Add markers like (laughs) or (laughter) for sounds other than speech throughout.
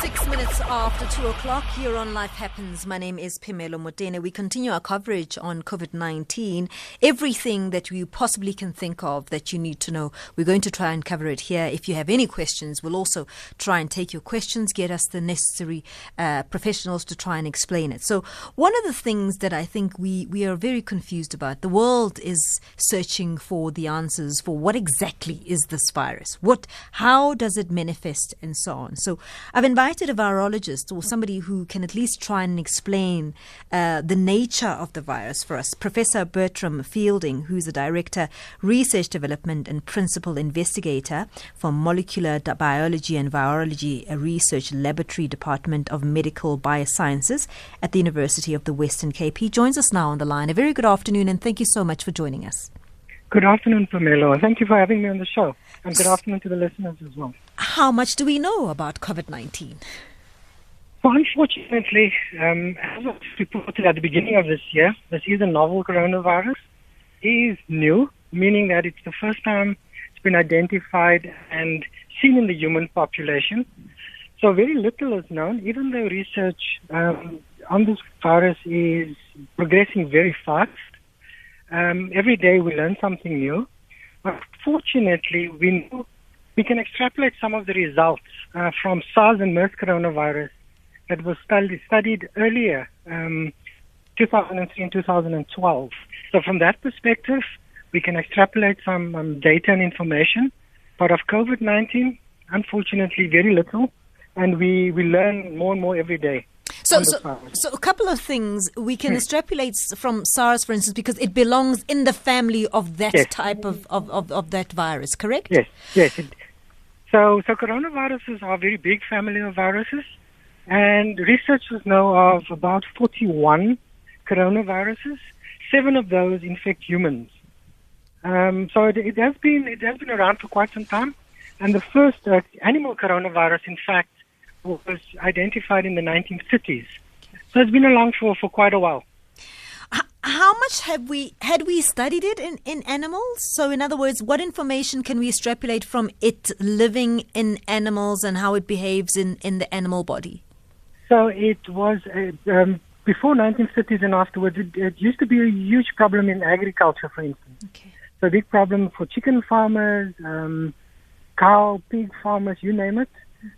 Six minutes after two o'clock here on Life Happens. My name is Phemelo Motene. We continue our coverage on COVID 19. Everything that you possibly can think of that you need to know, we're going to try and cover it here. If you have any questions, we'll also try and take your questions, get us the necessary uh, professionals to try and explain it. So, one of the things that I think we, we are very confused about, the world is searching for the answers for what exactly is this virus? What, how does it manifest, and so on. So, I've invited invited a virologist or somebody who can at least try and explain uh, the nature of the virus for us. Professor Burtram Fielding, who's a director, research development and principal investigator for molecular biology and virology a research laboratory department of medical biosciences at the University of the Western Cape. He joins us now on the line. A very good afternoon, and thank you so much for joining us. Good afternoon, Phemelo. Thank you for having me on the show. And good afternoon to the listeners as well. How much do we know about COVID 19? Well, unfortunately, um, as was reported at the beginning of this year, this is a novel coronavirus. It is new, meaning that it's the first time it's been identified and seen in the human population. So very little is known, even though research um, on this virus is progressing very fast. Um, every day we learn something new. But fortunately, we know we can extrapolate some of the results uh, from SARS and MERS coronavirus that was studied, studied earlier, um, 2003 and 2012. So from that perspective, we can extrapolate some um, data and information. But of COVID-19, unfortunately, very little, and we, we learn more and more every day. So, so, so, a couple of things we can hmm. extrapolate from SARS, for instance, because it belongs in the family of that yes. type of, of, of, of, that virus, correct? Yes, yes. It, so, so coronaviruses are a very big family of viruses, and researchers know of about 41 coronaviruses. Seven of those infect humans. Um, so it, it, has been it has been around for quite some time, and the first uh, animal coronavirus, in fact, was identified in the 1930s. So it's been around for, for quite a while. How much have we had we studied it in, in animals? So, in other words, what information can we extrapolate from it living in animals and how it behaves in, in the animal body? So, it was uh, um, before 1930s and afterwards. It, it, used to be a huge problem in agriculture, for instance. Okay. So, a big problem for chicken farmers, um, cow, pig farmers, you name it.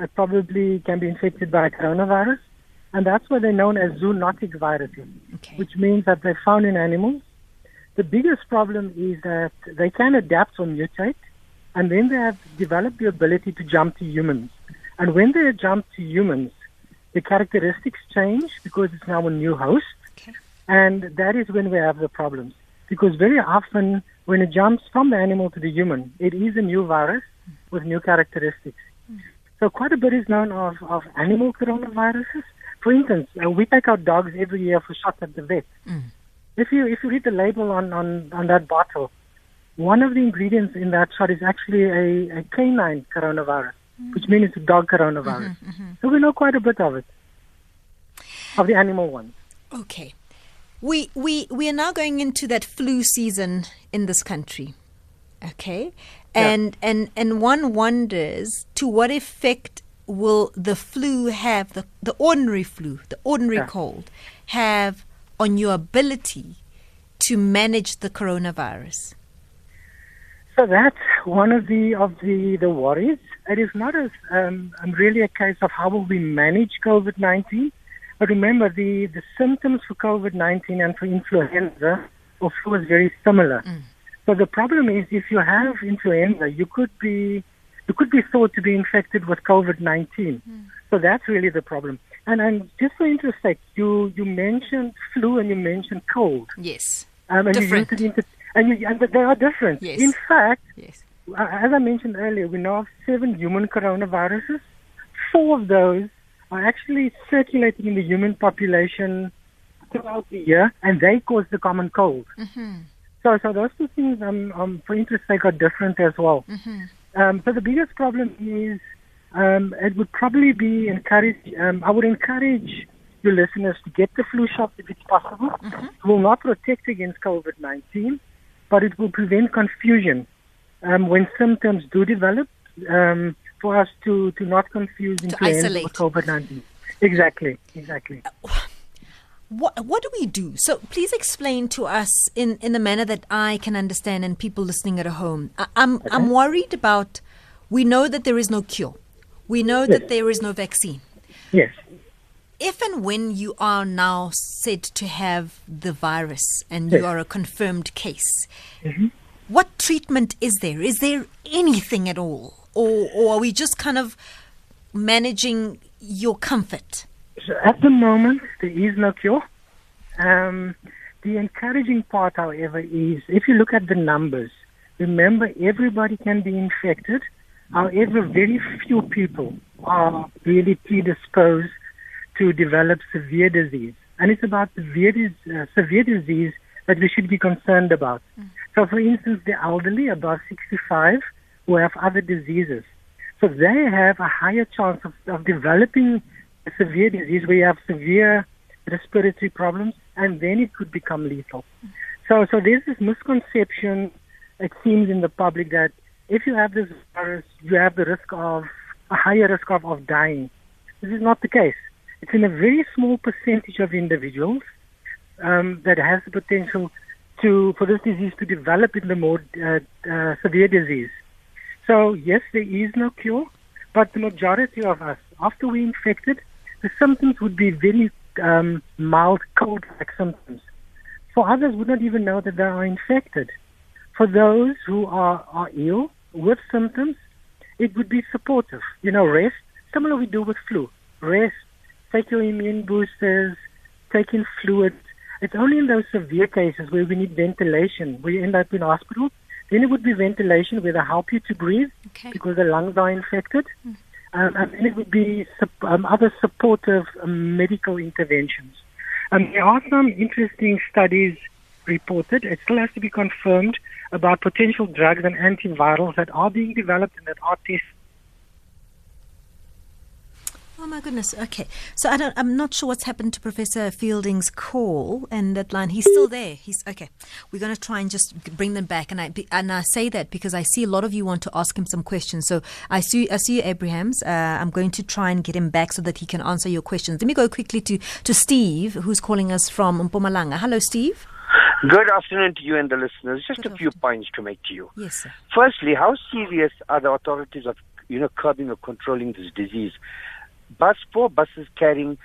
It probably can be infected by coronavirus and that's why they're known as zoonotic viruses, okay. which means that they're found in animals. The biggest problem is that they can adapt or mutate, and then they have developed the ability to jump to humans. And when they jump to humans, the characteristics change because it's now a new host, okay. and that is when we have the problems. Because very often, when it jumps from the animal to the human, it is a new virus with new characteristics. Mm. So quite a bit is known of, of animal coronaviruses, for instance, uh, we take our dogs every year for shots at the vet. Mm. If you if you read the label on, on, on that bottle, one of the ingredients in that shot is actually a, a canine coronavirus, mm. which means it's a dog coronavirus. Mm-hmm, mm-hmm. So we know quite a bit of it, of the animal one. Okay. We, we, we are now going into that flu season in this country. Okay. And, yeah. and, and one wonders to what effect will the flu have, the, the ordinary flu, the ordinary yeah. cold, have on your ability to manage the coronavirus? So that's one of the of the, the worries. It is not as um, really a case of how will we manage COVID nineteen, but remember the, the symptoms for COVID nineteen and for influenza or flu is very similar. Mm. So the problem is if you have influenza, you could be you could be thought to be infected with COVID-19. Mm. So that's really the problem. And, and just for interest sake, you, you mentioned flu and you mentioned cold. Yes. Um, and different. You it and, you, and they are different. Yes. In fact, yes. as I mentioned earlier, we know of seven human coronaviruses. Four of those are actually circulating in the human population throughout the year, and they cause the common cold. Mm-hmm. So, so those two things, um, um, for interest sake, are different as well. Mm-hmm. Um, so the biggest problem is um, it would probably be encourage. Um, I would encourage your listeners to get the flu shot if it's possible. Mm-hmm. It will not protect against COVID 19, but it will prevent confusion um, when symptoms do develop um, for us to, to not confuse influenza with COVID 19. Exactly, exactly. What, what do we do? So please explain to us in, in a manner that I can understand and people listening at home. I, am I'm, okay. I'm worried about, we know that there is no cure. We know yes. that there is no vaccine. Yes. If and when you are now said to have the virus and yes. you are a confirmed case, mm-hmm. what treatment is there? Is there anything at all? Or, or are we just kind of managing your comfort? So at the moment, there is no cure. Um, the encouraging part, however, is if you look at the numbers, remember everybody can be infected. However, very few people are really predisposed to develop severe disease. And it's about severe, uh, severe disease that we should be concerned about. Mm. So, for instance, the elderly above 65 who have other diseases. So they have a higher chance of, of developing severe disease where you have severe respiratory problems and then it could become lethal. So, so there's this misconception, it seems, in the public that if you have this virus, you have the risk of a higher risk of, of dying. This is not the case. It's in a very small percentage of individuals um, that has the potential to for this disease to develop into more uh, uh, severe disease. So yes, there is no cure, but the majority of us, after we're infected, the symptoms would be very um, mild cold-like symptoms. For others, would not even know that they are infected. For those who are, are ill with symptoms, it would be supportive. You know, rest, similar we do with flu. Rest, take your immune boosters, take in fluids. It's only in those severe cases where we need ventilation, where you end up in hospital, then it would be ventilation where they help you to breathe okay. because the lungs are infected. Mm. Um, and it would be um, other supportive um, medical interventions. Um, there are some interesting studies reported. It still has to be confirmed about potential drugs and antivirals that are being developed and that are tested Oh my goodness. Okay, so I don't. I'm not sure what's happened to Professor Fielding's call and that line. He's still there. He's okay. We're going to try and just bring them back. And I and I say that because I see a lot of you want to ask him some questions. So I see I see you, Abrahams. Uh, I'm going to try and get him back so that he can answer your questions. Let me go quickly to to Steve, who's calling us from Mpumalanga. Hello, Steve. Good afternoon to you and the listeners. Just Good a few points to make to you. Yes, sir. Firstly, how serious are the authorities of you know curbing or controlling this disease? Bus four buses carrying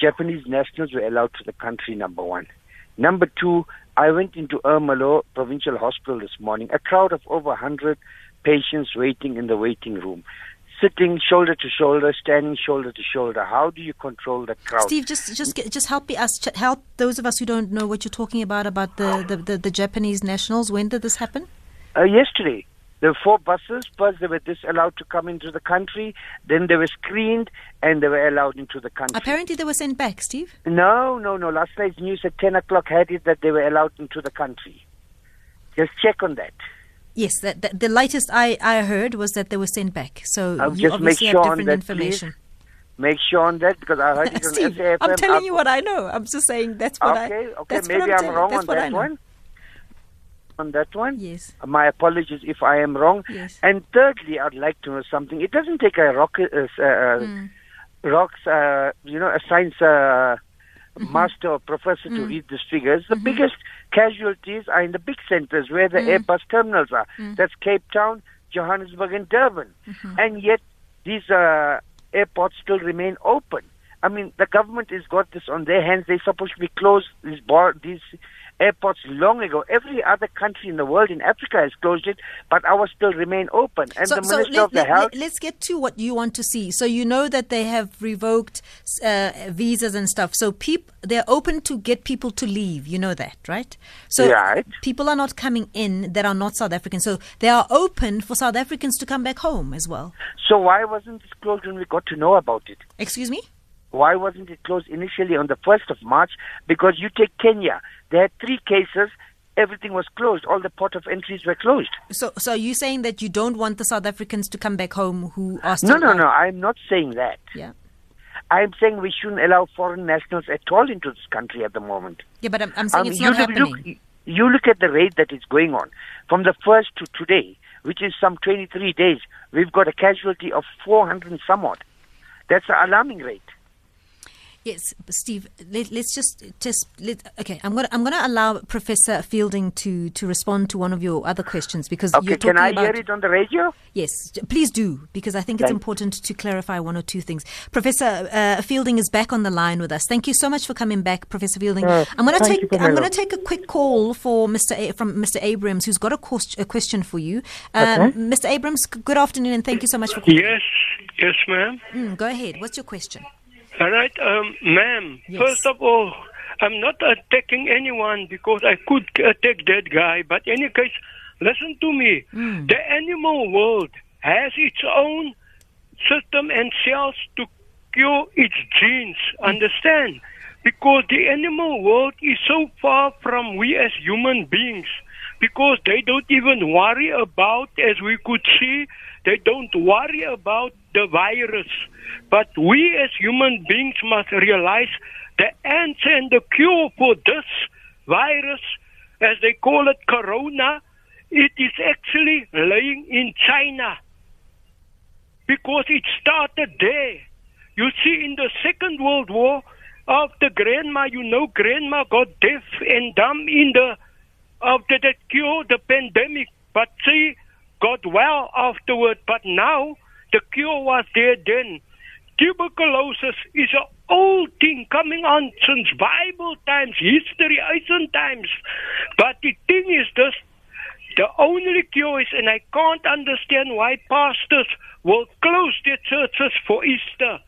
Japanese nationals were allowed to the country. Number one. Number two, I went into Ermelo Provincial Hospital this morning. A crowd of over 100 patients waiting in the waiting room, sitting shoulder to shoulder, standing shoulder to shoulder. How do you control the crowd? Steve, just just just help us help those of us who don't know what you're talking about about the the, the, the Japanese nationals. When did this happen? Uh, yesterday. There were four buses. First, they were disallowed to come into the country. Then they were screened and they were allowed into the country. Apparently, they were sent back, Steve. No, no, no. Last night's news at 10 o'clock had it that they were allowed into the country. Just check on that. Yes, that, that, the latest I, I heard was that they were sent back. So I'll you just make sure have different that, information. Please. Make sure on that because I heard it (laughs) Steve, on SAFM. I'm telling you what I know. I'm just saying that's what okay, I. Okay, okay. Maybe I'm, I'm wrong on that one on that one. Yes. My apologies if I am wrong. Yes. And thirdly, I'd like to know something. It doesn't take a rocket, uh, uh, mm. rocks, uh, you know, a science uh, mm-hmm. master or professor mm. to read these figures. The mm-hmm. biggest casualties are in the big centers where the mm. Airbus terminals are. Mm. That's Cape Town, Johannesburg, and Durban. Mm-hmm. And yet, these uh, airports still remain open. I mean, the government has got this on their hands. They're supposed to be closed these bar, these airports long ago. Every other country in the world, in Africa, has closed it, but ours still remain open. And so, the Minister so let, of the let, Health. Let, us get to what you want to see. So you know that they have revoked uh, visas and stuff. So peop- they're open to get people to leave. You know that, right? So right. people are not coming in that are not South African. So they are open for South Africans to come back home as well. So why wasn't this closed when we got to know about it? Excuse me? Why wasn't it closed initially on the 1st of March? Because you take Kenya. They had three cases. Everything was closed. All the port of entries were closed. So, so are you saying that you don't want the South Africans to come back home who are still No, no, no. I'm not saying that. Yeah. I'm saying we shouldn't allow foreign nationals at all into this country at the moment. Yeah, but I'm, I'm saying Um, it's you not look, happening. Look, you look at the rate that is going on. From the first to today, which is some 23 days, we've got a casualty of 400 and some odd. That's an alarming rate. Yes, Steve. Let, us just just let, okay. I'm gonna I'm gonna allow Professor Fielding to to respond to one of your other questions because Okay, you're talking can I about hear it on the radio? Yes, please do, because I think it's important to clarify one or two things. Professor uh, Fielding is back on the line with us. Thank you so much for coming back, Professor Fielding. Uh, I'm going to take I'm Phemelo. going to take a quick call for Mr. A- from Mr. Abrams, who's got a, ques- a question for you. Um, Okay. Mr. Abrams, good afternoon, and thank you so much for calling. Yes, yes, ma'am. Mm, go ahead. What's your question? All right, um, ma'am. Yes. First of all, I'm not attacking anyone because I could attack that guy. But in any case, listen to me. The animal world has its own system and cells to cure its genes. Understand? Because the animal world is so far from we as human beings. Because they don't even worry about, as we could see, they don't worry about the virus. But we as human beings must realize the answer and the cure for this virus, as they call it corona, it is actually laying in China because it started there. You see, in the Second World War, after grandma, you know, grandma got deaf and dumb in the after that cure the pandemic, but she got well afterward. But now the cure was there then. Tuberculosis is an old thing coming on since Bible times, history, ancient times. But the thing is this the only cure is, and I can't understand why pastors will close their churches for Easter.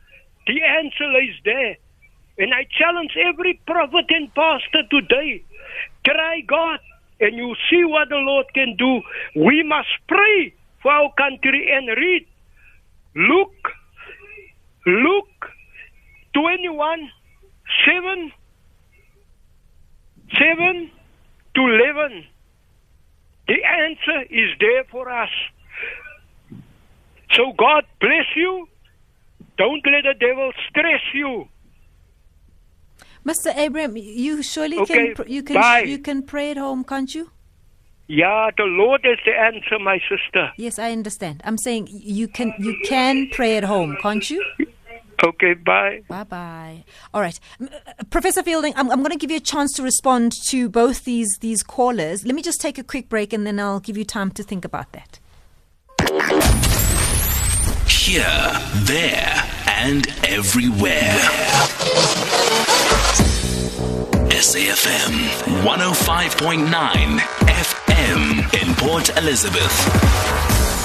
The answer is there. And I challenge every prophet and pastor today try God, and you see what the Lord can do. We must pray for our country and read Luke, Luke 21 7, 7 to 11. The answer is there for us. So God bless you. Don't let the devil stress you. Mr. Abraham, you surely Okay, can pr- you can bye. you can pray at home, can't you? Yeah, the Lord is the answer, my sister. Yes, I understand. I'm saying you can you can pray at home, can't you? Okay, bye. Bye bye. All right, uh, Professor Fielding, I'm, I'm going to give you a chance to respond to both these these callers. Let me just take a quick break, and then I'll give you time to think about that. Here, there, and everywhere. SAFM 105.9 FM in Port Elizabeth.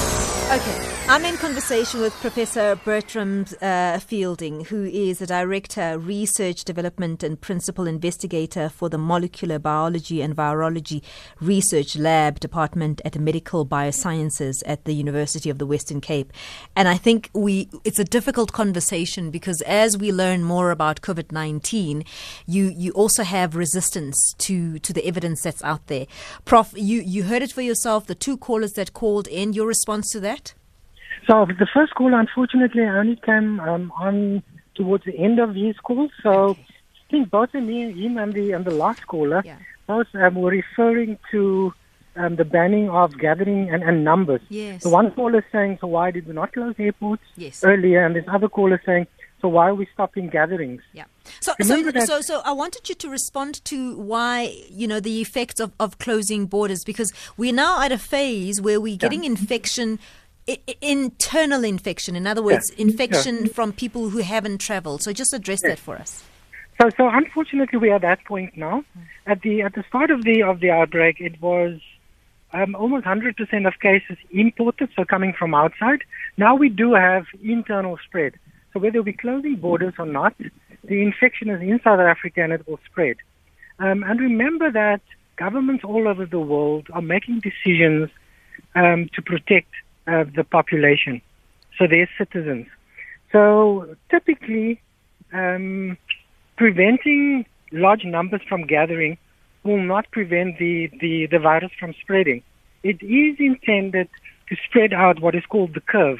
Okay. I'm in conversation with Professor Burtram uh, Fielding, who is a director, research development, and principal investigator for the Molecular Biology and Virology Research Lab Department at the Medical Biosciences at the University of the Western Cape. And I think we it's a difficult conversation because as we learn more about COVID nineteen, you you also have resistance to to the evidence that's out there. Prof, you you heard it for yourself. The two callers that called in, your response to that? So the first call, unfortunately, only came um, on towards the end of his call. So I think both of me, him and the and the last caller, Yeah. both um, were referring to um, the banning of gathering and, and numbers. Yes. So one caller is saying, so why did we not close airports Yes. earlier? And this other caller saying, so why are we stopping gatherings? Yeah. So, so, so, so I wanted you to respond to why, you know, the effects of, of closing borders because we're now at a phase where we're getting infection, I- internal infection. In other words, infection from people who haven't traveled. So just address that for us. So, so unfortunately, we're at that point now. At the at the start of the of the outbreak, it was um, almost 100% of cases imported, so coming from outside. Now we do have internal spread. So whether we're closing borders or not, the infection is in South Africa and it will spread. Um, and remember that governments all over the world are making decisions um, to protect uh, the population, so their citizens. So typically, um, preventing large numbers from gathering will not prevent the, the, the virus from spreading. It is intended to spread out what is called the curve.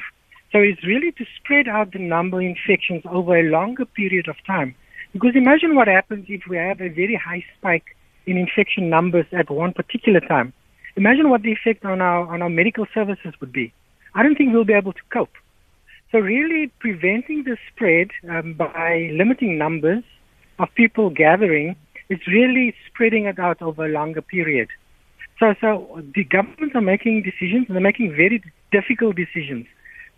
So it's really to spread out the number of infections over a longer period of time. Because imagine what happens if we have a very high spike in infection numbers at one particular time. Imagine what the effect on our on our medical services would be. I don't think we'll be able to cope. So really preventing the spread um, by limiting numbers of people gathering is really spreading it out over a longer period. So, so the governments are making decisions, and they're making very difficult decisions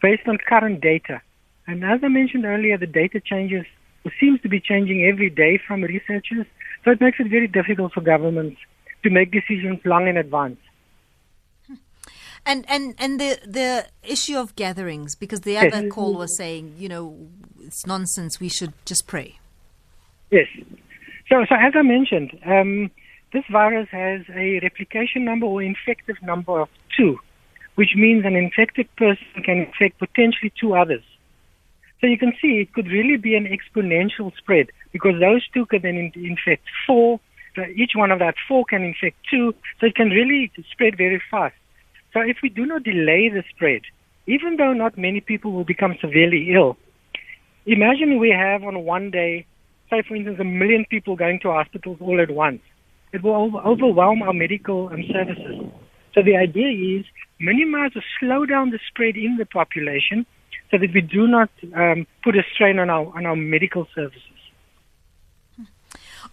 based on current data. And as I mentioned earlier, the data changes or seems to be changing every day from researchers. So it makes it very difficult for governments to make decisions long in advance. And and and the the issue of gatherings, because the other yes. call was saying, you know, it's nonsense. We should just pray. Yes. So so as I mentioned, um, this virus has a replication number or infective number of two, which means an infected person can infect potentially two others. So you can see it could really be an exponential spread because those two could then infect four. So each one of that four can infect two. So it can really spread very fast. So if we do not delay the spread, even though not many people will become severely ill, imagine we have on one day, say for instance, a million people going to hospitals all at once. It will overwhelm our medical um, services. So the idea is minimize or slow down the spread in the population so that we do not um, put a strain on our on our medical services.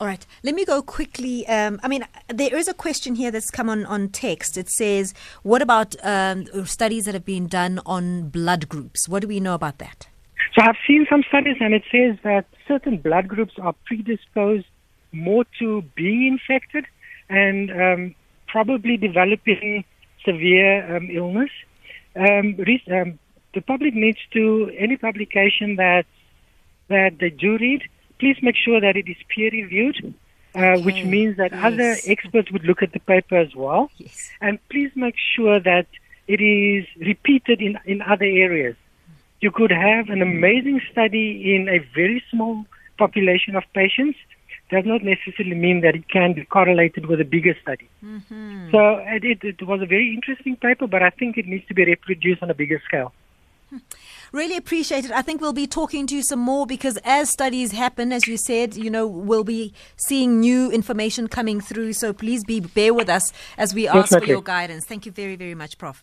All right. Let me go quickly. Um, I mean, there is a question here that's come on, on text. It says, what about um, studies that have been done on blood groups? What do we know about that? So I've seen some studies, and it says that certain blood groups are predisposed more to being infected and um, probably developing severe um, illness. Um, um, the public needs to any publication that that they do read please make sure that it is peer reviewed, uh, okay. which means that yes. other experts would look at the paper as well. Yes. And please make sure that it is repeated in, in other areas. You could have an amazing study in a very small population of patients. Does not necessarily mean that it can be correlated with a bigger study. Mm-hmm. So it, it, it was a very interesting paper, but I think it needs to be reproduced on a bigger scale. Really appreciate it. I think we'll be talking to you some more because as studies happen, as you said, you know, we'll be seeing new information coming through. So please be bear with us as we ask Definitely. for your guidance. Thank you very, very much, Prof.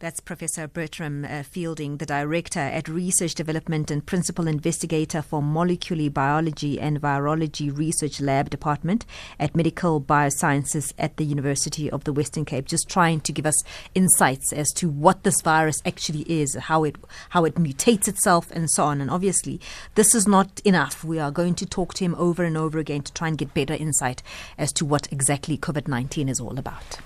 That's Professor Burtram uh, Fielding, the Director at Research Development and Principal Investigator for Molecular Biology and Virology Research Lab Department at Medical Biosciences at the University of the Western Cape, just trying to give us insights as to what this virus actually is, how it how it mutates itself, and so on. And obviously, this is not enough. We are going to talk to him over and over again to try and get better insight as to what exactly COVID 19 is all about.